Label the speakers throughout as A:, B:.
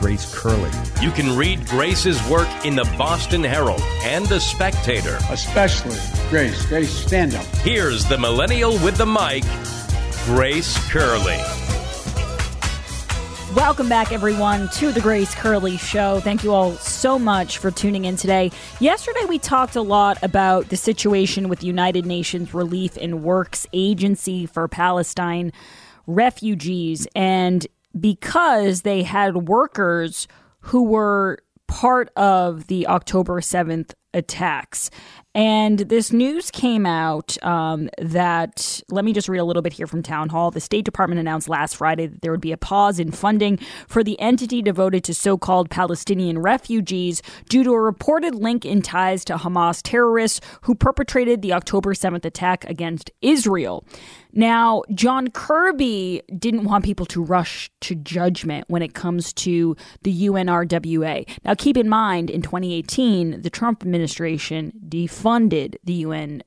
A: Grace Curley.
B: You can read Grace's work in the Boston Herald and the Spectator.
C: Especially Grace. Grace, stand up.
B: Here's the millennial with the mic, Grace Curley.
D: Welcome back, everyone, to the Grace Curley Show. Thank you all so much for tuning in today. Yesterday, we talked a lot about the situation with the United Nations Relief and Works Agency for Palestine refugees. And because they had workers who were part of the October 7th attacks. And this news came out um, that, let me just read a little bit here from Town Hall. The State Department announced last Friday that there would be a pause in funding for the entity devoted to so called Palestinian refugees due to a reported link in ties to Hamas terrorists who perpetrated the October 7th attack against Israel. Now, John Kirby didn't want people to rush to judgment when it comes to the UNRWA. Now, keep in mind, in 2018, the Trump administration defunded the UN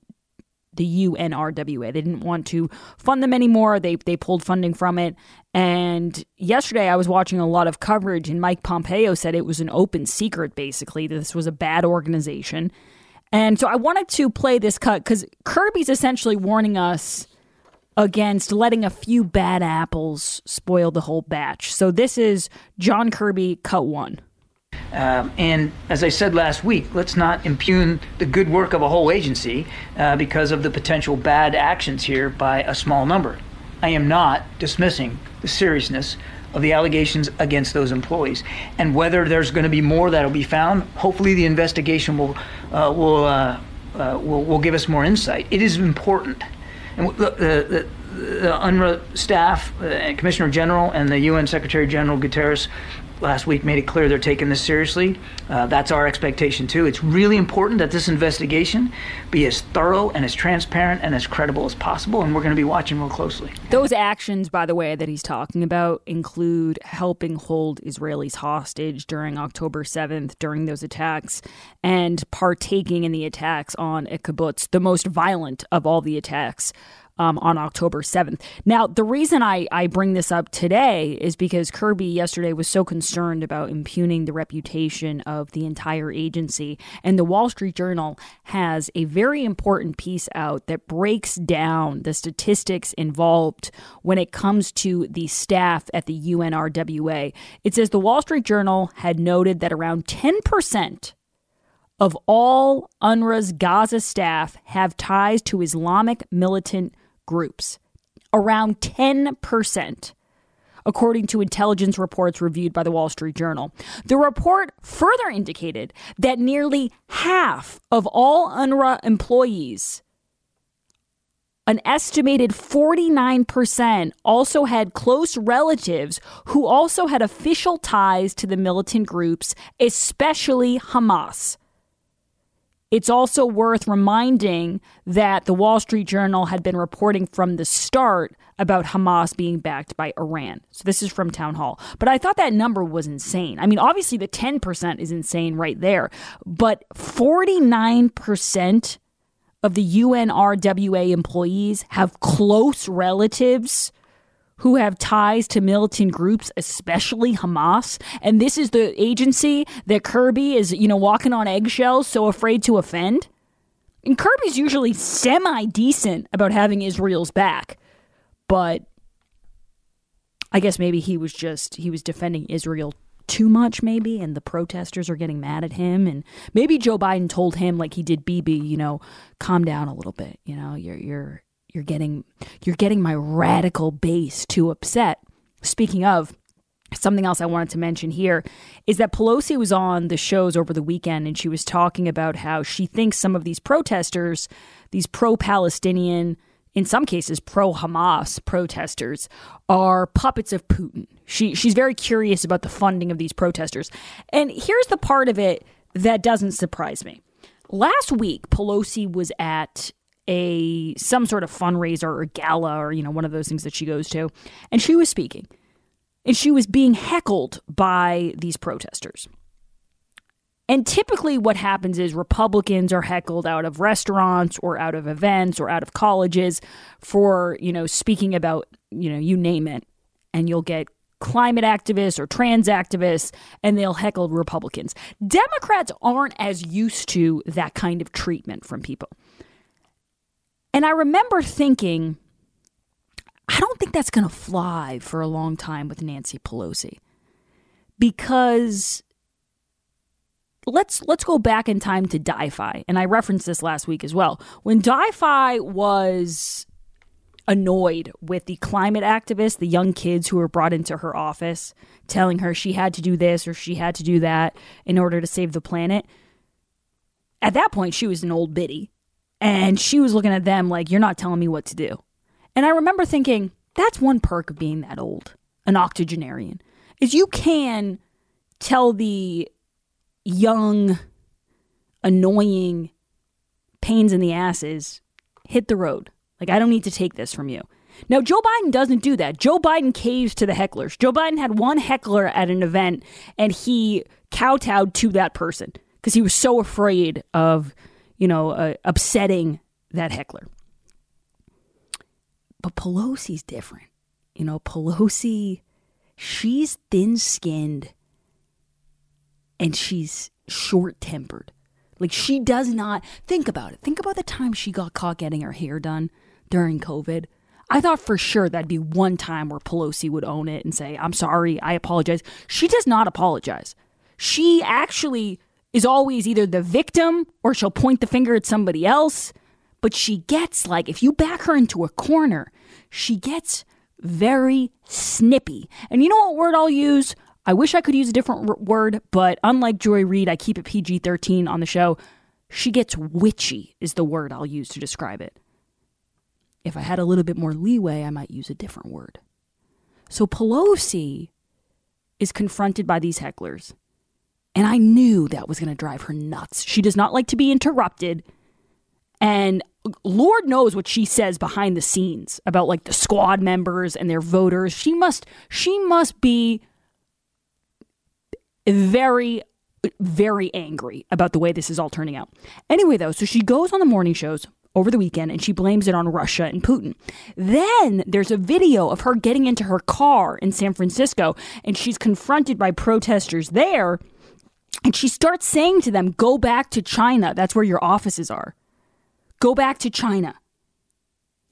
D: the UNRWA. They didn't want to fund them anymore. They they pulled funding from it. And yesterday I was watching a lot of coverage and Mike Pompeo said it was an open secret basically that this was a bad organization. And so I wanted to play this cut cuz Kirby's essentially warning us against letting a few bad apples spoil the whole batch. So this is John Kirby cut 1.
E: Um, and as I said last week, let's not impugn the good work of a whole agency uh, because of the potential bad actions here by a small number. I am not dismissing the seriousness of the allegations against those employees, and whether there's going to be more that will be found. Hopefully, the investigation will uh, will, uh, uh will will give us more insight. It is important, and the, the, the UNRWA staff, uh, Commissioner General, and the UN Secretary General Guterres last week made it clear they're taking this seriously. Uh, that's our expectation too. It's really important that this investigation be as thorough and as transparent and as credible as possible, and we're going to be watching real closely.
D: Those actions, by the way, that he's talking about include helping hold Israelis hostage during October 7th during those attacks and partaking in the attacks on a kibbutz, the most violent of all the attacks um, on October 7th. Now, the reason I, I bring this up today is because Kirby yesterday was so concerned about impugning the reputation of the entire agency. And the Wall Street Journal has a very important piece out that breaks down the statistics involved when it comes to the staff at the UNRWA. It says the Wall Street Journal had noted that around 10% of all UNRWA's Gaza staff have ties to Islamic militant groups, around 10%, according to intelligence reports reviewed by the Wall Street Journal. The report further indicated that nearly half of all UNRWA employees an estimated 49% also had close relatives who also had official ties to the militant groups, especially Hamas. It's also worth reminding that the Wall Street Journal had been reporting from the start about Hamas being backed by Iran. So this is from Town Hall. But I thought that number was insane. I mean, obviously the 10% is insane right there, but 49% of the UNRWA employees have close relatives who have ties to militant groups, especially Hamas. And this is the agency that Kirby is, you know, walking on eggshells, so afraid to offend. And Kirby's usually semi decent about having Israel's back. But I guess maybe he was just, he was defending Israel too much, maybe, and the protesters are getting mad at him. And maybe Joe Biden told him, like he did Bibi, you know, calm down a little bit. You know, you're, you're, you're getting you're getting my radical base too upset. Speaking of, something else I wanted to mention here is that Pelosi was on the shows over the weekend and she was talking about how she thinks some of these protesters, these pro-Palestinian, in some cases pro-Hamas protesters are puppets of Putin. She she's very curious about the funding of these protesters. And here's the part of it that doesn't surprise me. Last week Pelosi was at a some sort of fundraiser or gala or you know one of those things that she goes to. And she was speaking. And she was being heckled by these protesters. And typically what happens is republicans are heckled out of restaurants or out of events or out of colleges for you know speaking about you know you name it. And you'll get climate activists or trans activists and they'll heckle republicans. Democrats aren't as used to that kind of treatment from people and I remember thinking, I don't think that's going to fly for a long time with Nancy Pelosi. Because let's let's go back in time to Di-Fi, and I referenced this last week as well. When Di-Fi was annoyed with the climate activists, the young kids who were brought into her office telling her she had to do this or she had to do that in order to save the planet. At that point, she was an old biddy. And she was looking at them like, You're not telling me what to do. And I remember thinking, That's one perk of being that old, an octogenarian, is you can tell the young, annoying pains in the asses, hit the road. Like, I don't need to take this from you. Now, Joe Biden doesn't do that. Joe Biden caves to the hecklers. Joe Biden had one heckler at an event and he kowtowed to that person because he was so afraid of you know, uh, upsetting that heckler. But Pelosi's different. You know, Pelosi, she's thin skinned and she's short tempered. Like, she does not think about it. Think about the time she got caught getting her hair done during COVID. I thought for sure that'd be one time where Pelosi would own it and say, I'm sorry, I apologize. She does not apologize. She actually is always either the victim or she'll point the finger at somebody else. But she gets like, if you back her into a corner, she gets very snippy. And you know what word I'll use? I wish I could use a different r- word, but unlike Joy Reid, I keep it PG 13 on the show. She gets witchy, is the word I'll use to describe it. If I had a little bit more leeway, I might use a different word. So Pelosi is confronted by these hecklers and I knew that was going to drive her nuts. She does not like to be interrupted. And Lord knows what she says behind the scenes about like the squad members and their voters. She must she must be very very angry about the way this is all turning out. Anyway though, so she goes on the morning shows over the weekend and she blames it on Russia and Putin. Then there's a video of her getting into her car in San Francisco and she's confronted by protesters there and she starts saying to them, Go back to China. That's where your offices are. Go back to China.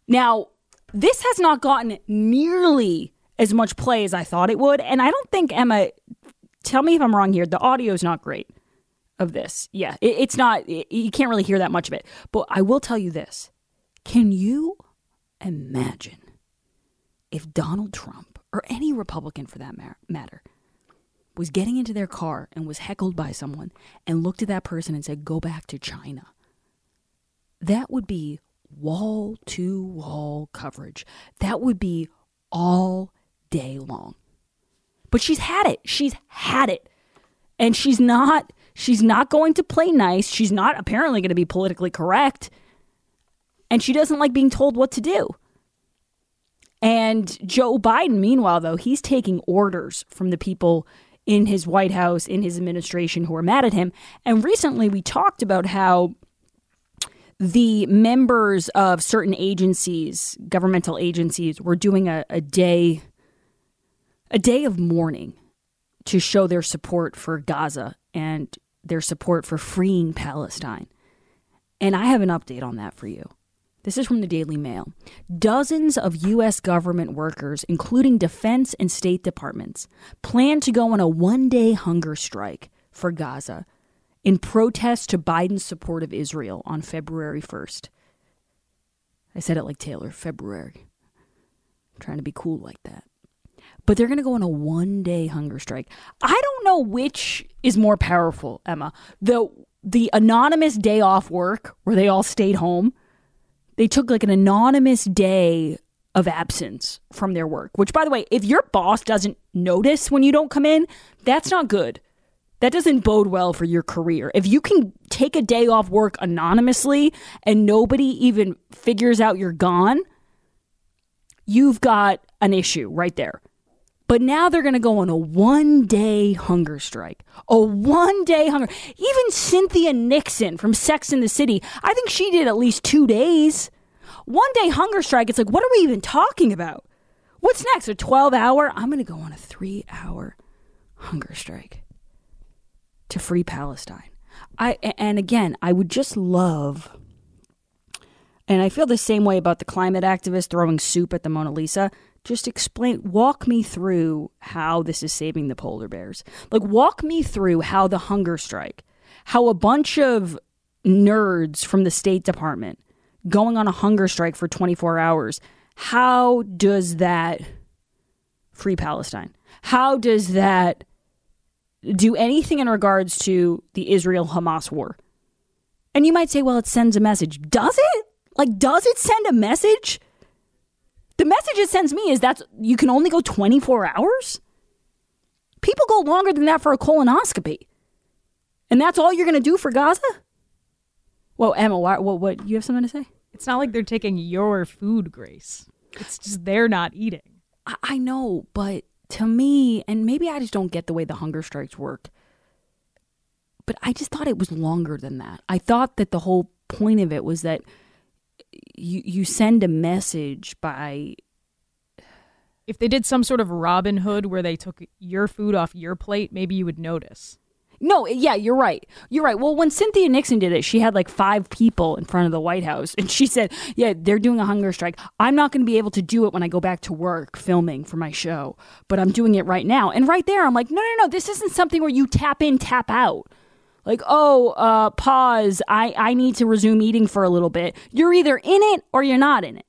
D: Now, this has not gotten nearly as much play as I thought it would. And I don't think, Emma, tell me if I'm wrong here, the audio is not great of this. Yeah, it, it's not, it, you can't really hear that much of it. But I will tell you this can you imagine if Donald Trump, or any Republican for that matter, was getting into their car and was heckled by someone and looked at that person and said, Go back to China, that would be wall to wall coverage. That would be all day long. But she's had it. She's had it. And she's not she's not going to play nice. She's not apparently going to be politically correct. And she doesn't like being told what to do. And Joe Biden, meanwhile, though, he's taking orders from the people in his White House, in his administration, who are mad at him. And recently we talked about how the members of certain agencies, governmental agencies, were doing a, a day a day of mourning to show their support for Gaza and their support for freeing Palestine. And I have an update on that for you. This is from the Daily Mail. Dozens of U.S. government workers, including defense and state departments, plan to go on a one day hunger strike for Gaza in protest to Biden's support of Israel on February 1st. I said it like Taylor, February. I'm trying to be cool like that. But they're going to go on a one day hunger strike. I don't know which is more powerful, Emma. The, the anonymous day off work where they all stayed home they took like an anonymous day of absence from their work. Which, by the way, if your boss doesn't notice when you don't come in, that's not good. That doesn't bode well for your career. If you can take a day off work anonymously and nobody even figures out you're gone, you've got an issue right there. But now they're going to go on a one day hunger strike. A one day hunger. Even Cynthia Nixon from Sex in the City, I think she did at least two days. One day hunger strike, it's like, what are we even talking about? What's next? A 12 hour? I'm going to go on a three hour hunger strike to free Palestine. I and again, I would just love and I feel the same way about the climate activists throwing soup at the Mona Lisa. Just explain, walk me through how this is saving the polar bears. Like, walk me through how the hunger strike, how a bunch of nerds from the State Department going on a hunger strike for 24 hours, how does that free Palestine? How does that do anything in regards to the Israel Hamas war? And you might say, well, it sends a message. Does it? Like, does it send a message? The message it sends me is that you can only go 24 hours? People go longer than that for a colonoscopy. And that's all you're going to do for Gaza? Well, Emma, what, what, what, you have something to say?
F: It's not like they're taking your food, Grace. It's just they're not eating.
D: I, I know, but to me, and maybe I just don't get the way the hunger strikes work, but I just thought it was longer than that. I thought that the whole point of it was that you you send a message by
F: If they did some sort of Robin Hood where they took your food off your plate, maybe you would notice.
D: No, yeah, you're right. You're right. Well, when Cynthia Nixon did it, she had like five people in front of the White House, and she said, "Yeah, they're doing a hunger strike. I'm not going to be able to do it when I go back to work filming for my show, but I'm doing it right now." And right there, I'm like, "No, no, no. This isn't something where you tap in, tap out." Like, oh, uh, pause. I, I need to resume eating for a little bit. You're either in it or you're not in it.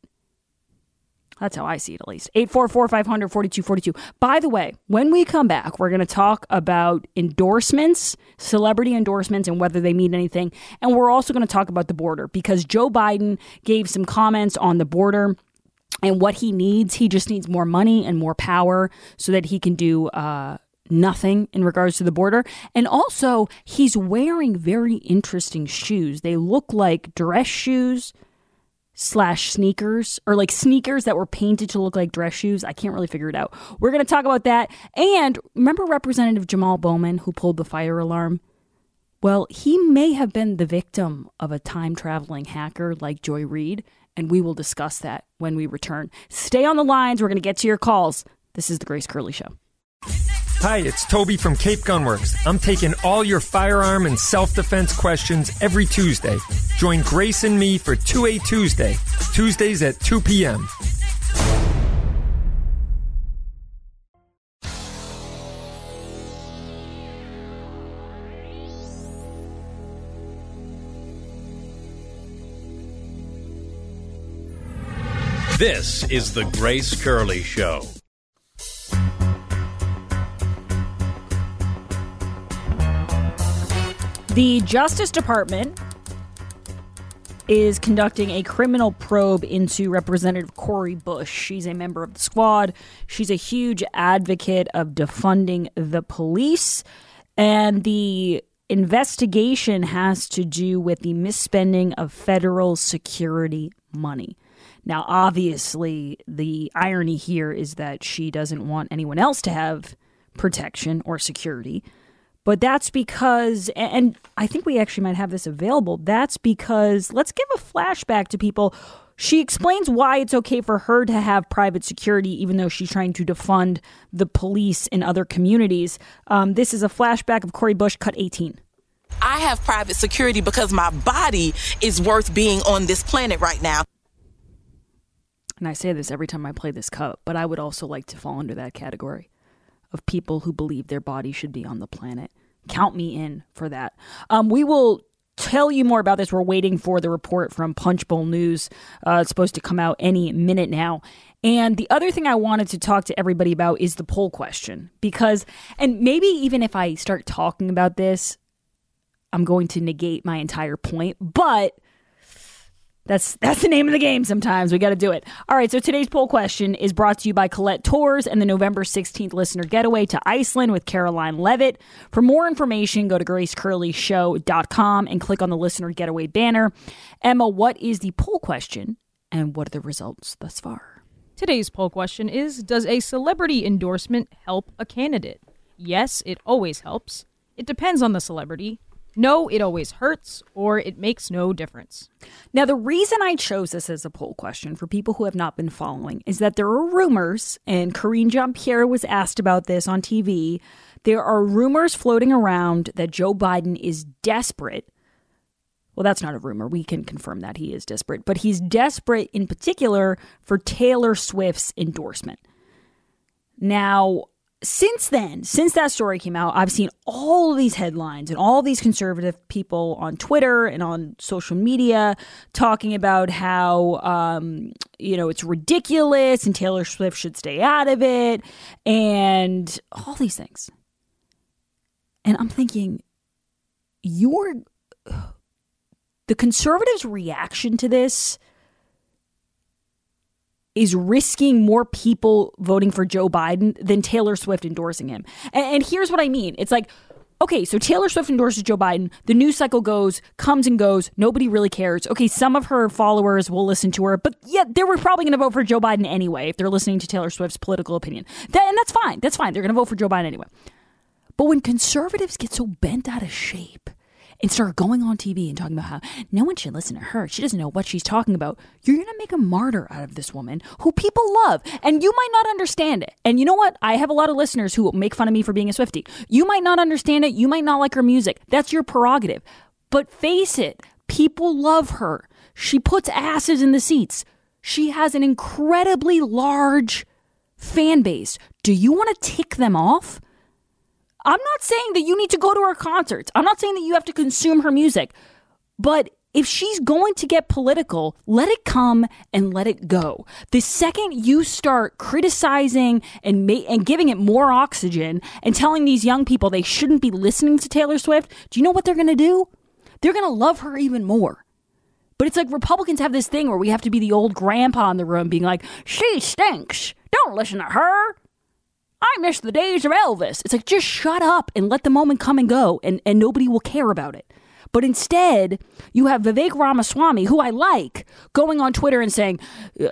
D: That's how I see it, at least. 844 500 4242. By the way, when we come back, we're going to talk about endorsements, celebrity endorsements, and whether they mean anything. And we're also going to talk about the border because Joe Biden gave some comments on the border and what he needs. He just needs more money and more power so that he can do uh, nothing in regards to the border. And also, he's wearing very interesting shoes. They look like dress shoes slash sneakers or like sneakers that were painted to look like dress shoes. I can't really figure it out. We're going to talk about that. And remember Representative Jamal Bowman who pulled the fire alarm? Well, he may have been the victim of a time traveling hacker like Joy Reid, and we will discuss that when we return. Stay on the lines. We're going to get to your calls. This is the Grace Curley Show.
G: Hi, it's Toby from Cape Gunworks. I'm taking all your firearm and self defense questions every Tuesday. Join Grace and me for 2A Tuesday, Tuesdays at 2 p.m.
B: This is the Grace Curley Show.
D: The Justice Department is conducting a criminal probe into Representative Cori Bush. She's a member of the squad. She's a huge advocate of defunding the police. And the investigation has to do with the misspending of federal security money. Now, obviously, the irony here is that she doesn't want anyone else to have protection or security. But that's because, and I think we actually might have this available. That's because, let's give a flashback to people. She explains why it's okay for her to have private security, even though she's trying to defund the police in other communities. Um, this is a flashback of Cori Bush, cut 18.
H: I have private security because my body is worth being on this planet right now.
D: And I say this every time I play this cut, but I would also like to fall under that category of people who believe their body should be on the planet. Count me in for that. Um, we will tell you more about this. We're waiting for the report from Punchbowl News. Uh, it's supposed to come out any minute now. And the other thing I wanted to talk to everybody about is the poll question. Because, and maybe even if I start talking about this, I'm going to negate my entire point. But That's that's the name of the game sometimes. We got to do it. All right, so today's poll question is brought to you by Colette Tours and the November 16th listener getaway to Iceland with Karoline Leavitt. For more information, go to gracecurleyshow.com and click on the listener getaway banner. Emma, what is the poll question and what are the results thus far?
F: Today's poll question is Does a celebrity endorsement help a candidate? Yes, it always helps. It depends on the celebrity. No, it always hurts, or it makes no difference.
D: Now, the reason I chose this as a poll question for people who have not been following is that there are rumors, and Karine Jean Pierre was asked about this on TV. There are rumors floating around that Joe Biden is desperate. Well, that's not a rumor. We can confirm that he is desperate, but he's desperate in particular for Taylor Swift's endorsement. Now, since then, since that story came out, I've seen all these headlines and all these conservative people on Twitter and on social media talking about how, um, you know, it's ridiculous and Taylor Swift should stay out of it and all these things. And I'm thinking, your the conservatives' reaction to this is risking more people voting for Joe Biden than Taylor Swift endorsing him. And, and, here's what I mean it's like, okay, so Taylor Swift endorses Joe Biden. The news cycle goes, comes and goes. Nobody really cares. Okay, some of her followers will listen to her, but yeah, they were probably going to vote for Joe Biden anyway if they're listening to Taylor Swift's political opinion. That, and that's fine. That's fine. They're going to vote for Joe Biden anyway. But when conservatives get so bent out of shape, and start going on TV and talking about how no one should listen to her. She doesn't know what she's talking about. You're going to make a martyr out of this woman who people love, and you might not understand it. And you know what? I have a lot of listeners who make fun of me for being a Swifty. You might not understand it. You might not like her music. That's your prerogative. But face it, people love her. She puts asses in the seats. She has an incredibly large fan base. Do you want to tick them off? I'm not saying that you need to go to her concerts. I'm not saying that you have to consume her music. But if she's going to get political, let it come and let it go. The second you start criticizing and ma- and giving it more oxygen and telling these young people they shouldn't be listening to Taylor Swift, do you know what they're going to do? They're going to love her even more. But it's like Republicans have this thing where we have to be the old grandpa in the room being like, "She stinks. Don't listen to her." I miss the days of Elvis. It's like, just shut up and let the moment come and go, and, and nobody will care about it. But instead, you have Vivek Ramaswamy, who I like, going on Twitter and saying,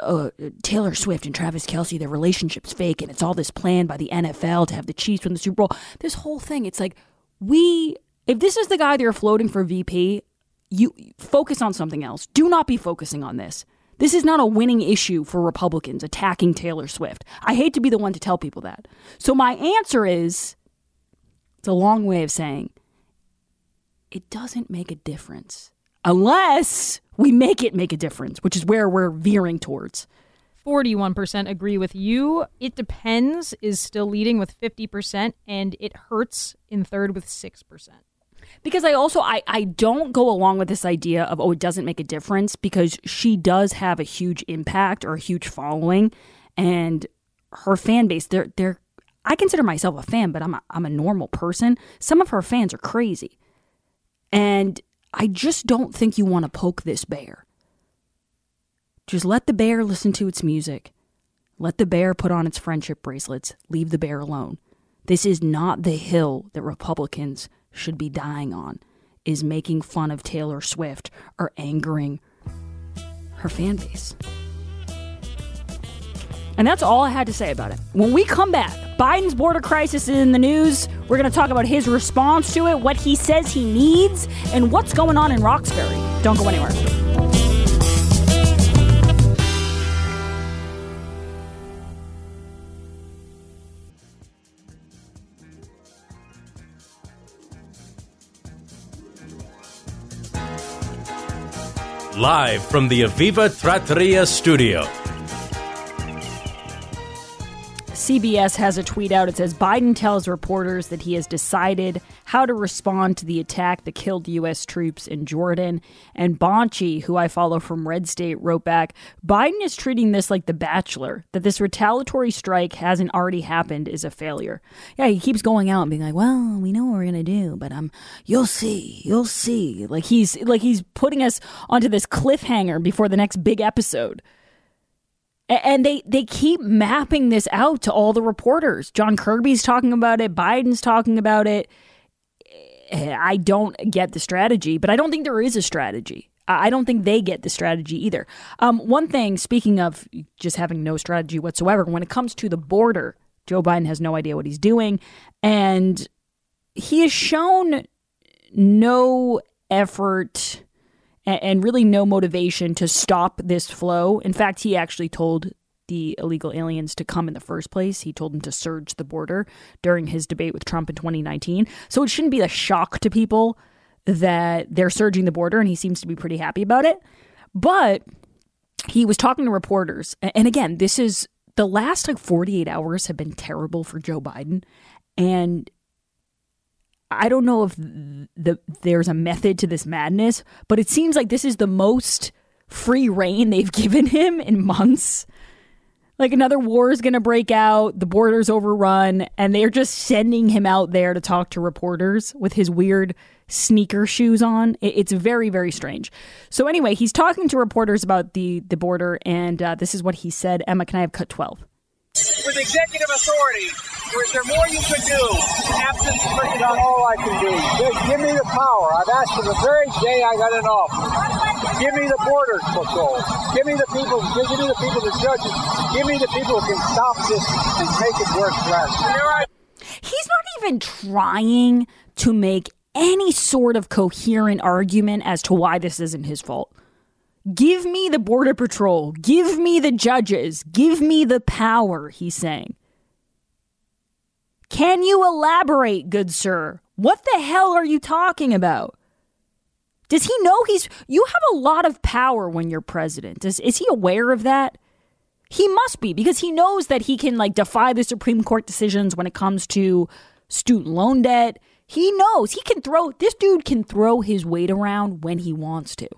D: uh, Taylor Swift and Travis Kelce, their relationship's fake, and it's all this plan by the NFL to have the Chiefs win the Super Bowl. This whole thing, it's like, we, if this is the guy they're floating for VP, you focus on something else. Do not be focusing on this. This is not a winning issue for Republicans attacking Taylor Swift. I hate to be the one to tell people that. So my answer is it's a long way of saying it doesn't make a difference unless we make it make a difference, which is where we're veering towards.
F: 41% agree with you. It depends is still leading with 50%, and it hurts in third with 6%
D: because I also I I don't go along with this idea of oh it doesn't make a difference because she does have a huge impact or a huge following and her fan base they're they're I consider myself a fan but I'm a, I'm a normal person. Some of her fans are crazy. And I just don't think you want to poke this bear. Just let the bear listen to its music. Let the bear put on its friendship bracelets. Leave the bear alone. This is not the hill that Republicans should be dying on is making fun of Taylor Swift or angering her fan base. And that's all I had to say about it. When we come back, Biden's border crisis is in the news. We're going to talk about his response to it, what he says he needs, and what's going on in Roxbury. Don't go anywhere.
B: Live from the Aviva Trattoria studio.
D: CBS has a tweet out. It says Biden tells reporters that he has decided how to respond to the attack that killed U.S. troops in Jordan. And Bonchie, who I follow from Red State, wrote back Biden is treating this like The Bachelor, that this retaliatory strike hasn't already happened is a failure. Yeah, he keeps going out and being like, well, we know what we're going to do, but um, you'll see, you'll see. Like he's, like he's putting us onto this cliffhanger before the next big episode and they they keep mapping this out to all the reporters. John Kirby's talking about it, Biden's talking about it. I don't get the strategy, but I don't think there is a strategy. I don't think they get the strategy either. Um, one thing, speaking of just having no strategy whatsoever, when it comes to the border, Joe Biden has no idea what he's doing, and he has shown no effort and really no motivation to stop this flow. In fact, he actually told the illegal aliens to come in the first place. He told them to surge the border during his debate with Trump in 2019. So it shouldn't be a shock to people that they're surging the border, and he seems to be pretty happy about it. But he was talking to reporters. And again, this is the last like 48 hours have been terrible for Joe Biden. And I don't know if the there's a method to this madness, but it seems like this is the most free reign they've given him in months. Like another war is going to break out, the border's overrun, and they're just sending him out there to talk to reporters with his weird sneaker shoes on. It's very, very strange. So anyway, he's talking to reporters about the the border, and uh, this is what he said. Emma, can I have cut twelve?
I: With executive authority, is there more you could do? Absent not all I can do. Just give me the power. I've asked for the very day I got in office. Give me the borders patrol. Give me the people. Give me the people, the judges. Give me the people who can stop this and make it work for us.
D: He's not even trying to make any sort of coherent argument as to why this isn't his fault. Give me the Border Patrol. Give me the judges. Give me the power, he's saying. Can you elaborate, good sir? What the hell are you talking about? Does he know he's. You have a lot of power when you're president. Is, is he aware of that? He must be because he knows that he can like defy the Supreme Court decisions when it comes to student loan debt. He knows he can throw. This dude can throw his weight around when he wants to.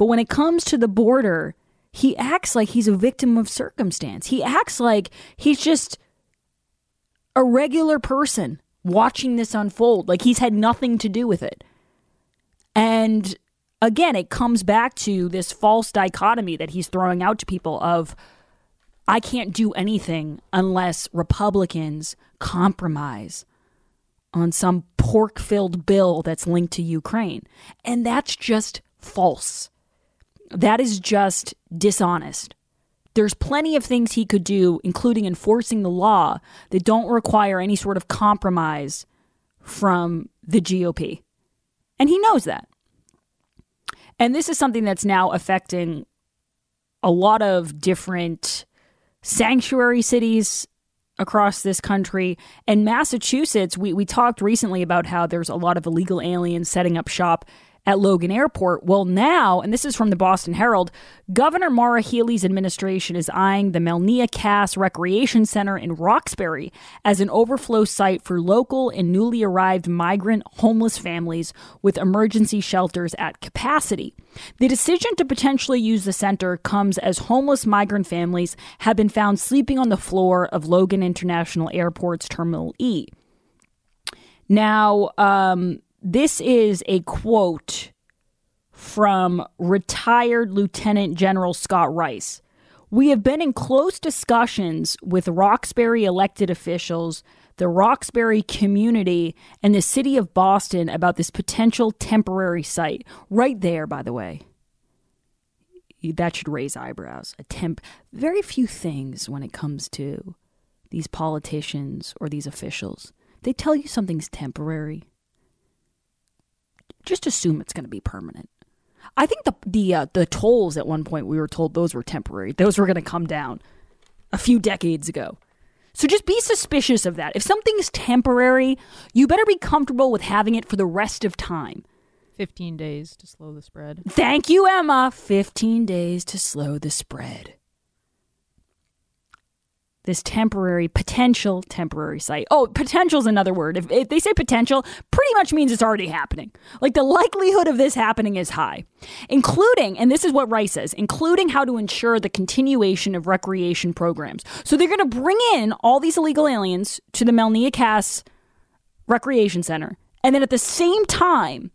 D: But when it comes to the border, he acts like he's a victim of circumstance. He acts like he's just a regular person watching this unfold, like he's had nothing to do with it. And again, it comes back to this false dichotomy that he's throwing out to people of I can't do anything unless Republicans compromise on some pork filled bill that's linked to Ukraine. And that's just false. That is just dishonest. There's plenty of things he could do, including enforcing the law, that don't require any sort of compromise from the GOP. And he knows that. And this is something that's now affecting a lot of different sanctuary cities across this country. And Massachusetts, we, we talked recently about how there's a lot of illegal aliens setting up shop at Logan Airport. Well, now, and this is from the Boston Herald, Governor Maura Healey's administration is eyeing the Melnea Cass Recreation Center in Roxbury as an overflow site for local and newly arrived migrant homeless families with emergency shelters at capacity. The decision to potentially use the center comes as homeless migrant families have been found sleeping on the floor of Logan International Airport's Terminal E. Now, um, this is a quote from retired Lieutenant General Scott Rice. We have been in close discussions with Roxbury elected officials, the Roxbury community, and the city of Boston about this potential temporary site. Right there, by the way. That should raise eyebrows. A temp very few things when it comes to these politicians or these officials. They tell you something's temporary just assume it's going to be permanent. I think the the uh, the tolls at one point we were told those were temporary. Those were going to come down a few decades ago. So just be suspicious of that. If something's temporary, you better be comfortable with having it for the rest of time.
F: 15 days to slow the spread.
D: Thank you, Emma. 15 days to slow the spread. This temporary, potential temporary site. Oh, potential is another word. If, if, they say potential, pretty much means it's already happening. Like the likelihood of this happening is high, including, and this is what Rice says, including how to ensure the continuation of recreation programs. So they're going to bring in all these illegal aliens to the Melnea Cass Recreation Center. And then at the same time,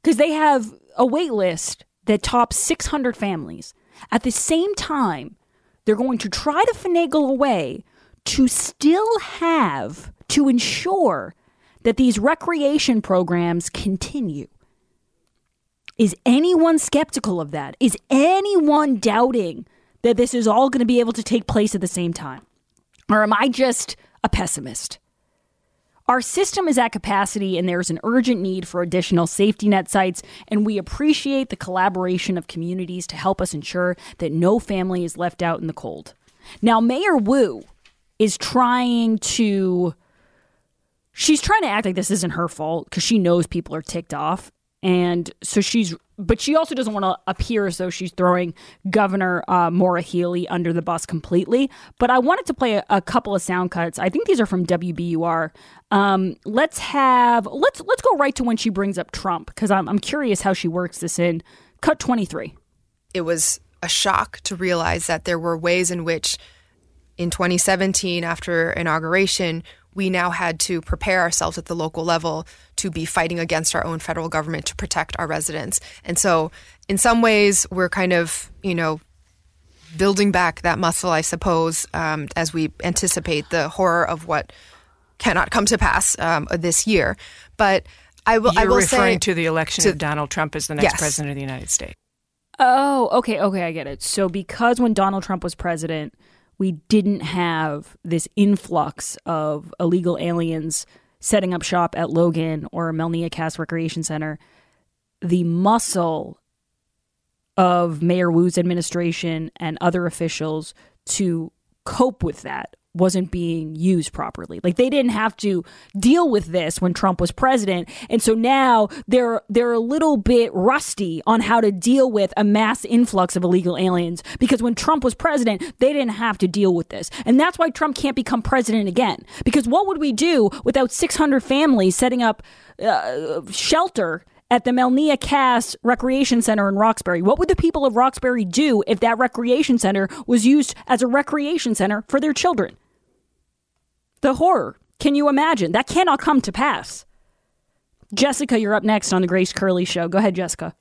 D: because they have a wait list that tops 600 families, at the same time, they're going to try to finagle a way to still have, to ensure that these recreation programs continue. Is anyone skeptical of that? Is anyone doubting that this is all going to be able to take place at the same time? Or am I just a pessimist? Our system is at capacity, and there's an urgent need for additional safety net sites, and we appreciate the collaboration of communities to help us ensure that no family is left out in the cold. Now, Mayor Wu is trying to. She's trying to act like this isn't her fault because she knows people are ticked off. And so she's but she also doesn't want to appear as though she's throwing Governor uh, Maura Healey under the bus completely. But I wanted to play a, a couple of sound cuts. I think these are from WBUR. Um, let's have let's let's go right to when she brings up Trump because I'm I'm curious how she works this in. Cut twenty three.
J: It was a shock to realize that there were ways in which, in 2017, after inauguration, we now had to prepare ourselves at the local level to be fighting against our own federal government to protect our residents. And so, in some ways, we're kind of, you know, building back that muscle, I suppose, um, as we anticipate the horror of what cannot come to pass um, this year. But I will.
K: You're
J: I will
K: referring
J: say,
K: to the election
J: to,
K: of Donald Trump as the next
J: yes.
K: president of the United States.
D: Oh, okay, okay, I get it. So because when Donald Trump was president, we didn't have this influx of illegal aliens setting up shop at Logan or Melnea Cass Recreation Center, the muscle of Mayor Wu's administration and other officials to cope with that wasn't being used properly. Like they didn't have to deal with this when Trump was president. And so now they're they're a little bit rusty on how to deal with a mass influx of illegal aliens because when Trump was president, they didn't have to deal with this. And that's why Trump can't become president again. Because what would we do without 600 families setting up uh, shelter at the Melnea Cass Recreation Center in Roxbury. What would the people of Roxbury do if that recreation center was used as a recreation center for their children? The horror. Can you imagine? That cannot come to pass. Jessica, you're up next on the Grace Curley Show. Go ahead, Jessica.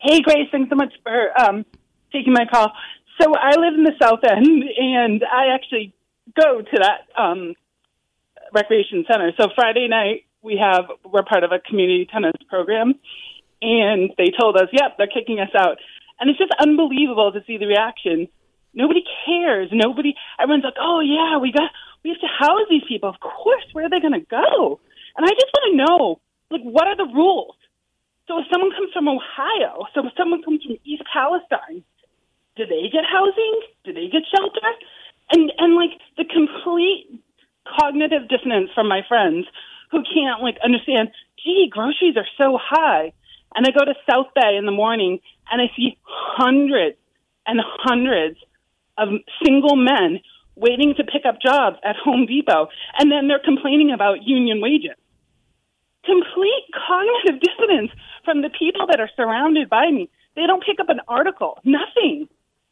L: Hey, Grace, thanks so much for um, taking my call. So I live in the South End, and I actually go to that um, recreation center. So Friday night, we have we're part of a community tennis program, and they told us, "Yep, they're kicking us out." And it's just unbelievable to see the reaction. Nobody cares. Nobody. Everyone's like, "Oh yeah, we got we have to house these people. Of course, where are they going to go?" And I just want to know, like, what are the rules? So if someone comes from Ohio, so if someone comes from East Palestine, do they get housing? Do they get shelter? And and like the complete cognitive dissonance from my friends who can't like understand, gee, groceries are so high. And I go to South Bay in the morning and I see hundreds and hundreds of single men waiting to pick up jobs at Home Depot and then they're complaining about union wages. Complete cognitive dissonance from the people that are surrounded by me. They don't pick up an article. Nothing.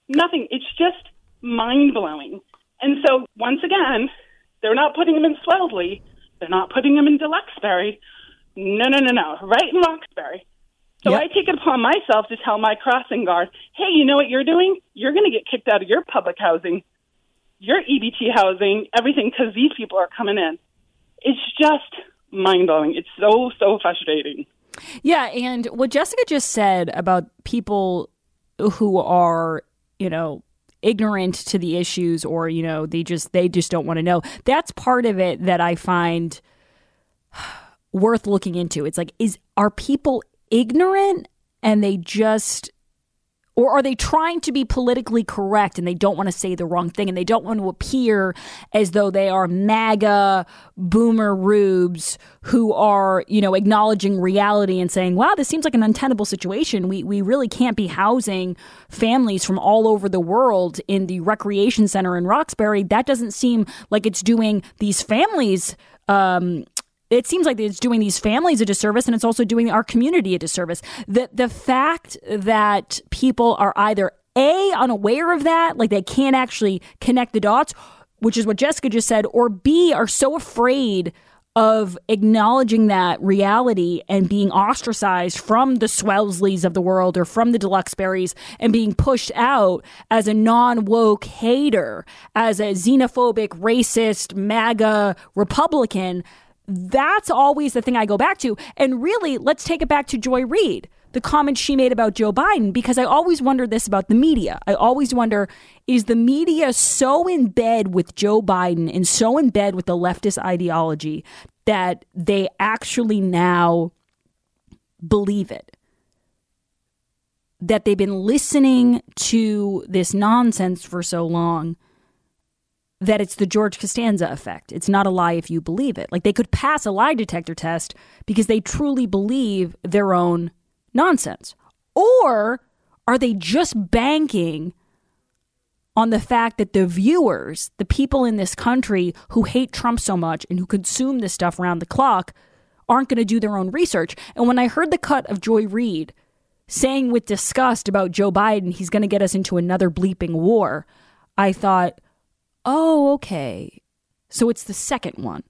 L: Nothing. It's just mind blowing. And so once again, they're not putting them in Swellesley. They're not putting them in Deluxeberry. No, no, no, no. Right in Roxbury. So
D: Yep.
L: I take it upon myself to tell my crossing guard, hey, you know what you're doing? You're going to get kicked out of your public housing, your EBT housing, everything, because these people are coming in. It's just mind blowing. It's so, so frustrating.
D: Yeah, and what Jessica just said about people who are, you know, ignorant to the issues or, you know, they just they just don't want to know. That's part of it that I find worth looking into. It's like is are people ignorant and they just Or are they trying to be politically correct and they don't want to say the wrong thing and they don't want to appear as though they are MAGA boomer rubes who are, you know, acknowledging reality and saying, wow, this seems like an untenable situation. We, we really can't be housing families from all over the world in the recreation center in Roxbury. That doesn't seem like it's doing these families um, it seems like it's doing these families a disservice and it's also doing our community a disservice. The the fact that people are either A unaware of that, like they can't actually connect the dots, which is what Jessica just said, or B are so afraid of acknowledging that reality and being ostracized from the Swellsleys of the world or from the Deluxeberries and being pushed out as a non woke hater, as a xenophobic, racist, MAGA Republican that's always the thing I go back to. And really, let's take it back to Joy Reid, the comment she made about Joe Biden, because I always wonder this about the media. I always wonder is the media so in bed with Joe Biden and so in bed with the leftist ideology that they actually now believe it? That they've been listening to this nonsense for so long that it's the George Costanza effect. It's not a lie if you believe it. Like they could pass a lie detector test because they truly believe their own nonsense. Or are they just banking on the fact that the viewers, the people in this country who hate Trump so much and who consume this stuff around the clock, aren't going to do their own research? And when I heard the cut of Joy Reid saying with disgust about Joe Biden, he's going to get us into another bleeping war, I thought, Oh, okay. So it's the second one.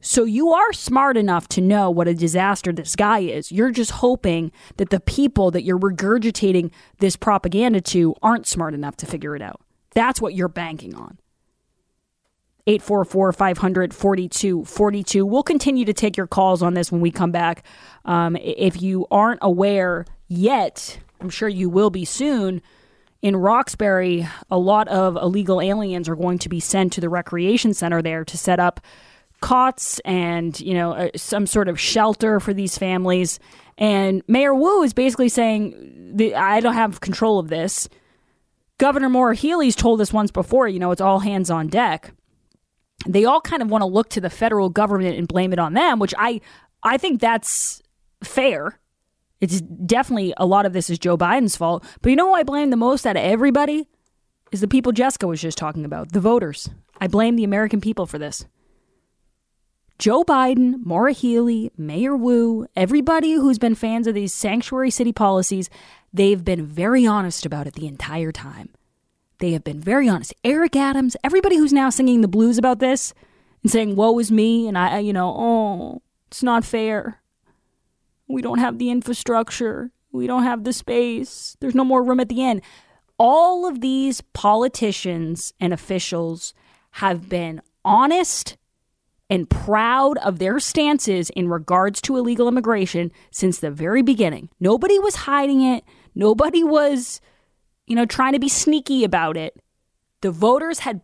D: So you are smart enough to know what a disaster this guy is. You're just hoping that the people that you're regurgitating this propaganda to aren't smart enough to figure it out. That's what you're banking on. 844 500 4242. We'll continue to take your calls on this when we come back. Um, if you aren't aware yet, I'm sure you will be soon in Roxbury, a lot of illegal aliens are going to be sent to the recreation center there to set up cots and you know uh, some sort of shelter for these families. And Mayor Wu is basically saying, "I don't have control of this." Governor Maura Healey's told us once before, you know, it's all hands on deck. They all kind of want to look to the federal government and blame it on them, which I I think that's fair. It's definitely a lot of this is Joe Biden's fault. But you know who I blame the most out of everybody? Is the people Jessica was just talking about, the voters. I blame the American people for this. Joe Biden, Maura Healey, Mayor Wu, everybody who's been fans of these sanctuary city policies, they've been very honest about it the entire time. They have been very honest. Eric Adams, everybody who's now singing the blues about this and saying, woe is me, and I, you know, oh, it's not fair. We don't have the infrastructure. We don't have the space. There's no more room at the end. All of these politicians and officials have been honest and proud of their stances in regards to illegal immigration since the very beginning. Nobody was hiding it. Nobody was, you know, trying to be sneaky about it. The voters had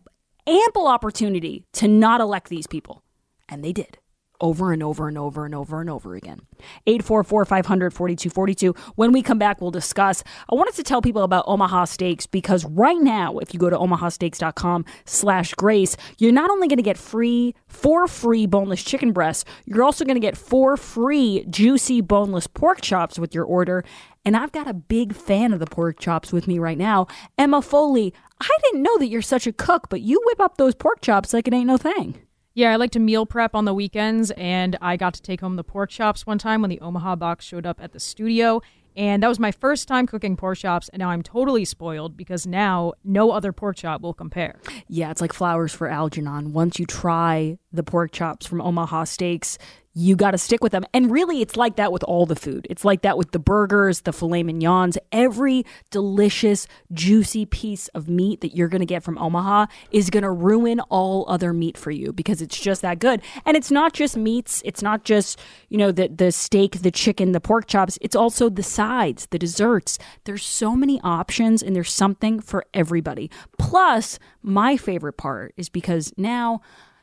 D: ample opportunity to not elect these people, and they did over and over and over and over and over again. 844 500 4242. When we come back, we'll discuss. I wanted to tell people about Omaha Steaks because right now, if you go to omahasteaks.com slash grace, you're not only going to get free, four free boneless chicken breasts, you're also going to get four free juicy boneless pork chops with your order. And I've got a big fan of the pork chops with me right now. Emma Foley, I didn't know that you're such a cook, but you whip up those pork chops like it ain't no thing.
F: Yeah, I like to meal prep on the weekends, and I got to take home the pork chops one time when the Omaha box showed up at the studio. And that was my first time cooking pork chops, and now I'm totally spoiled because now no other pork chop will compare.
D: Yeah, it's like flowers for Algernon. Once you try the pork chops from Omaha Steaks, you got to stick with them. And really, it's like that with all the food. It's like that with the burgers, the filet mignons. Every delicious, juicy piece of meat that you're going to get from Omaha is going to ruin all other meat for you because it's just that good. And it's not just meats. It's not just, you know, the, the steak, the chicken, the pork chops. It's also the sides, the desserts. There's so many options and there's something for everybody. Plus, my favorite part is because now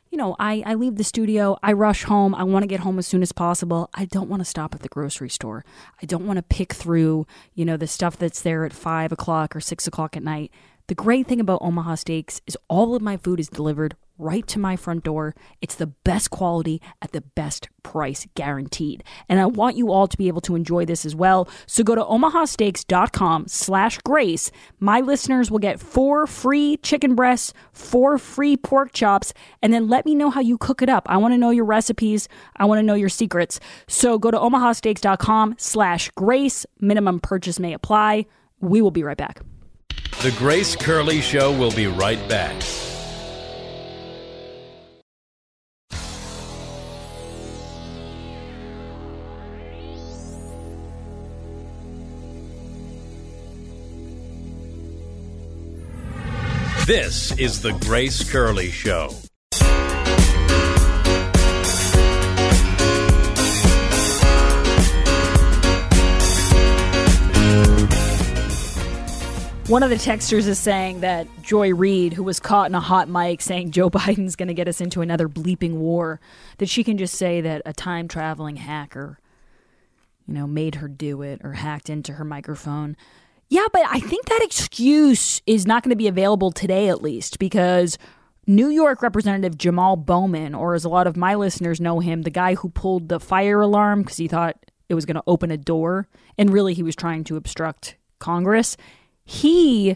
D: you know, I, I leave the studio, I rush home, I want to get home as soon as possible. I don't want to stop at the grocery store. I don't want to pick through, you know, the stuff that's there at five o'clock or six o'clock at night. The great thing about Omaha Steaks is all of my food is delivered right to my front door. It's the best quality at the best price guaranteed. And I want you all to be able to enjoy this as well. So go to omahasteaks.com slash grace. My listeners will get four free chicken breasts, four free pork chops, and then let me know how you cook it up. I want to know your recipes. I want to know your secrets. So go to omahasteaks.com slash grace. Minimum purchase may apply. We will be right back.
B: The Grace Curley Show will be right back. This is The Grace Curley Show.
D: One of the texters is saying that Joy Reid, who was caught in a hot mic saying Joe Biden's going to get us into another bleeping war, that she can just say that a time traveling hacker, you know, made her do it or hacked into her microphone. Yeah, but I think that excuse is not going to be available today, at least, because New York Representative Jamal Bowman, or as a lot of my listeners know him, the guy who pulled the fire alarm because he thought it was going to open a door, and really he was trying to obstruct Congress. He,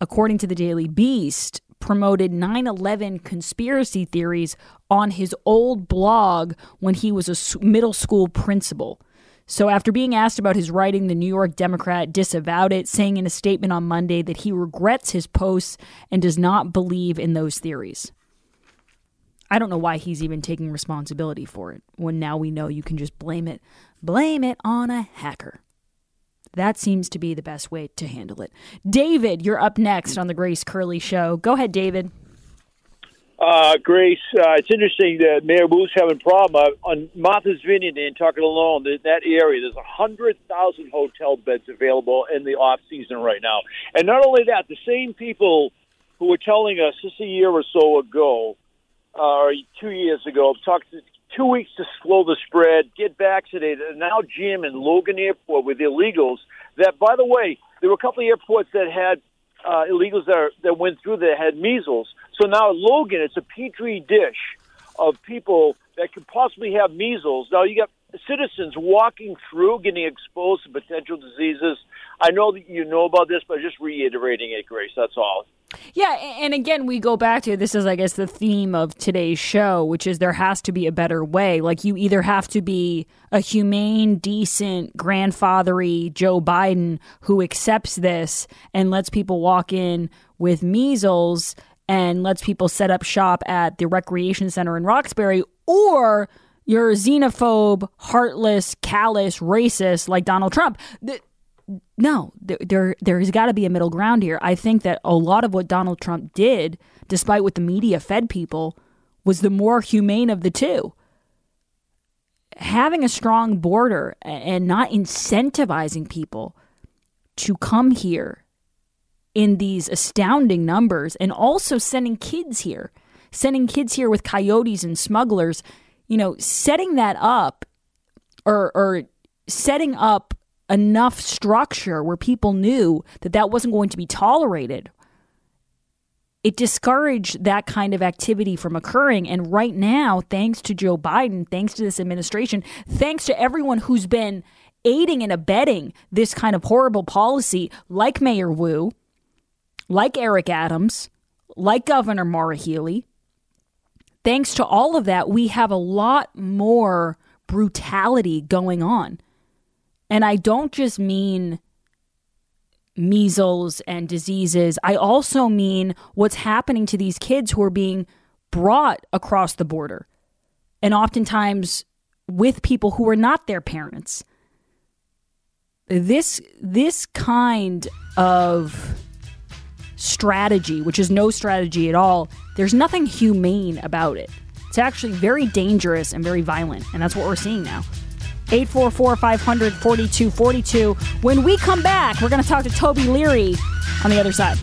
D: according to the Daily Beast, promoted 9 11 conspiracy theories on his old blog when he was a middle school principal. So, after being asked about his writing, the New York Democrat disavowed it, saying in a statement on Monday that he regrets his posts and does not believe in those theories. I don't know why he's even taking responsibility for it when now we know you can just blame it blame it on a hacker. That seems to be the best way to handle it. David, you're up next on the Grace Curley Show. Go ahead, David.
M: Uh, Grace, uh, it's interesting that Mayor Wu's having a problem uh, on Martha's Vineyard in Tuckerton alone. That, that area, there's a hundred thousand hotel beds available in the off season right now. And not only that, the same people who were telling us just a year or so ago, uh, or two years ago, talked to two weeks to slow the spread, get vaccinated, and now Jim and Logan Airport with illegals. That, by the way, there were a couple of airports that had uh, illegals that, are, that went through that had measles. So now Logan, it's a petri dish of people that could possibly have measles. Now you got citizens walking through, getting exposed to potential diseases. I know that you know about this, but just reiterating it, Grace. That's all.
D: Yeah, and again, we go back to this is, I guess, the theme of today's show, which is there has to be a better way. Like, you either have to be a humane, decent, grandfathery Joe Biden who accepts this and lets people walk in with measles and lets people set up shop at the recreation center in Roxbury, or you're a xenophobe, heartless, callous, racist like Donald Trump. No, there, there there's got to be a middle ground here. I think that a lot of what Donald Trump did, despite what the media fed people, was the more humane of the two. Having a strong border and not incentivizing people to come here in these astounding numbers and also sending kids here, sending kids here with coyotes and smugglers, you know, setting that up or or setting up enough structure where people knew that that wasn't going to be tolerated. It discouraged that kind of activity from occurring. And right now, thanks to Joe Biden, thanks to this administration, thanks to everyone who's been aiding and abetting this kind of horrible policy, like Mayor Wu, like Eric Adams, like Governor Maura Healey, thanks to all of that, we have a lot more brutality going on. And I don't just mean measles and diseases, I also mean what's happening to these kids who are being brought across the border and oftentimes with people who are not their parents. This this kind of strategy, which is no strategy at all, there's nothing humane about it. It's actually very dangerous and very violent, and that's what we're seeing now. 844 500 4242. When we come back, we're going to talk to Toby Leary on the other side.